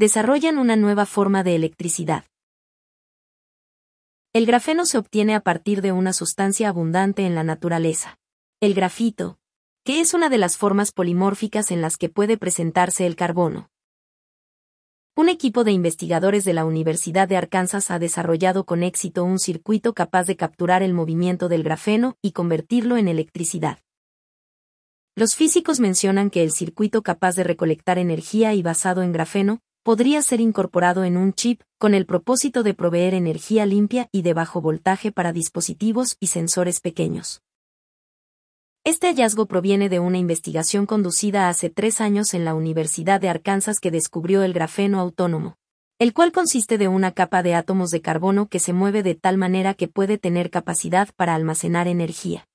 desarrollan una nueva forma de electricidad. El grafeno se obtiene a partir de una sustancia abundante en la naturaleza. El grafito, que es una de las formas polimórficas en las que puede presentarse el carbono. Un equipo de investigadores de la Universidad de Arkansas ha desarrollado con éxito un circuito capaz de capturar el movimiento del grafeno y convertirlo en electricidad. Los físicos mencionan que el circuito capaz de recolectar energía y basado en grafeno, podría ser incorporado en un chip, con el propósito de proveer energía limpia y de bajo voltaje para dispositivos y sensores pequeños. Este hallazgo proviene de una investigación conducida hace tres años en la Universidad de Arkansas que descubrió el grafeno autónomo, el cual consiste de una capa de átomos de carbono que se mueve de tal manera que puede tener capacidad para almacenar energía.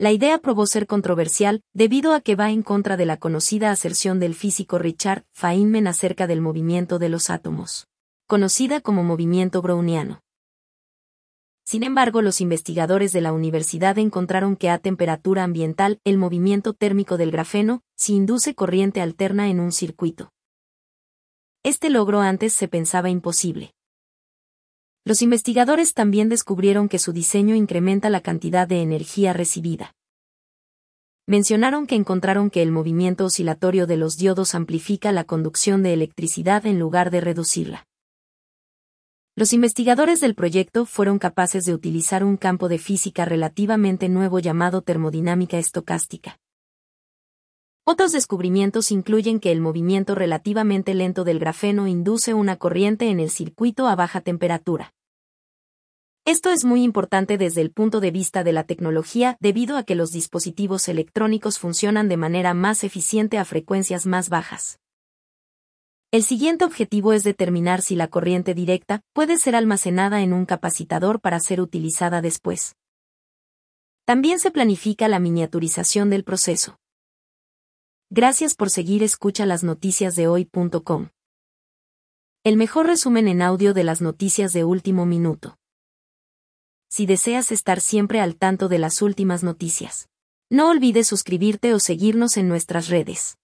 La idea probó ser controversial, debido a que va en contra de la conocida aserción del físico Richard Feynman acerca del movimiento de los átomos, conocida como movimiento browniano. Sin embargo, los investigadores de la universidad encontraron que a temperatura ambiental el movimiento térmico del grafeno se induce corriente alterna en un circuito. Este logro antes se pensaba imposible. Los investigadores también descubrieron que su diseño incrementa la cantidad de energía recibida. Mencionaron que encontraron que el movimiento oscilatorio de los diodos amplifica la conducción de electricidad en lugar de reducirla. Los investigadores del proyecto fueron capaces de utilizar un campo de física relativamente nuevo llamado termodinámica estocástica. Otros descubrimientos incluyen que el movimiento relativamente lento del grafeno induce una corriente en el circuito a baja temperatura. Esto es muy importante desde el punto de vista de la tecnología debido a que los dispositivos electrónicos funcionan de manera más eficiente a frecuencias más bajas. El siguiente objetivo es determinar si la corriente directa puede ser almacenada en un capacitador para ser utilizada después. También se planifica la miniaturización del proceso. Gracias por seguir escucha las noticias de hoy.com. El mejor resumen en audio de las noticias de último minuto. Si deseas estar siempre al tanto de las últimas noticias, no olvides suscribirte o seguirnos en nuestras redes.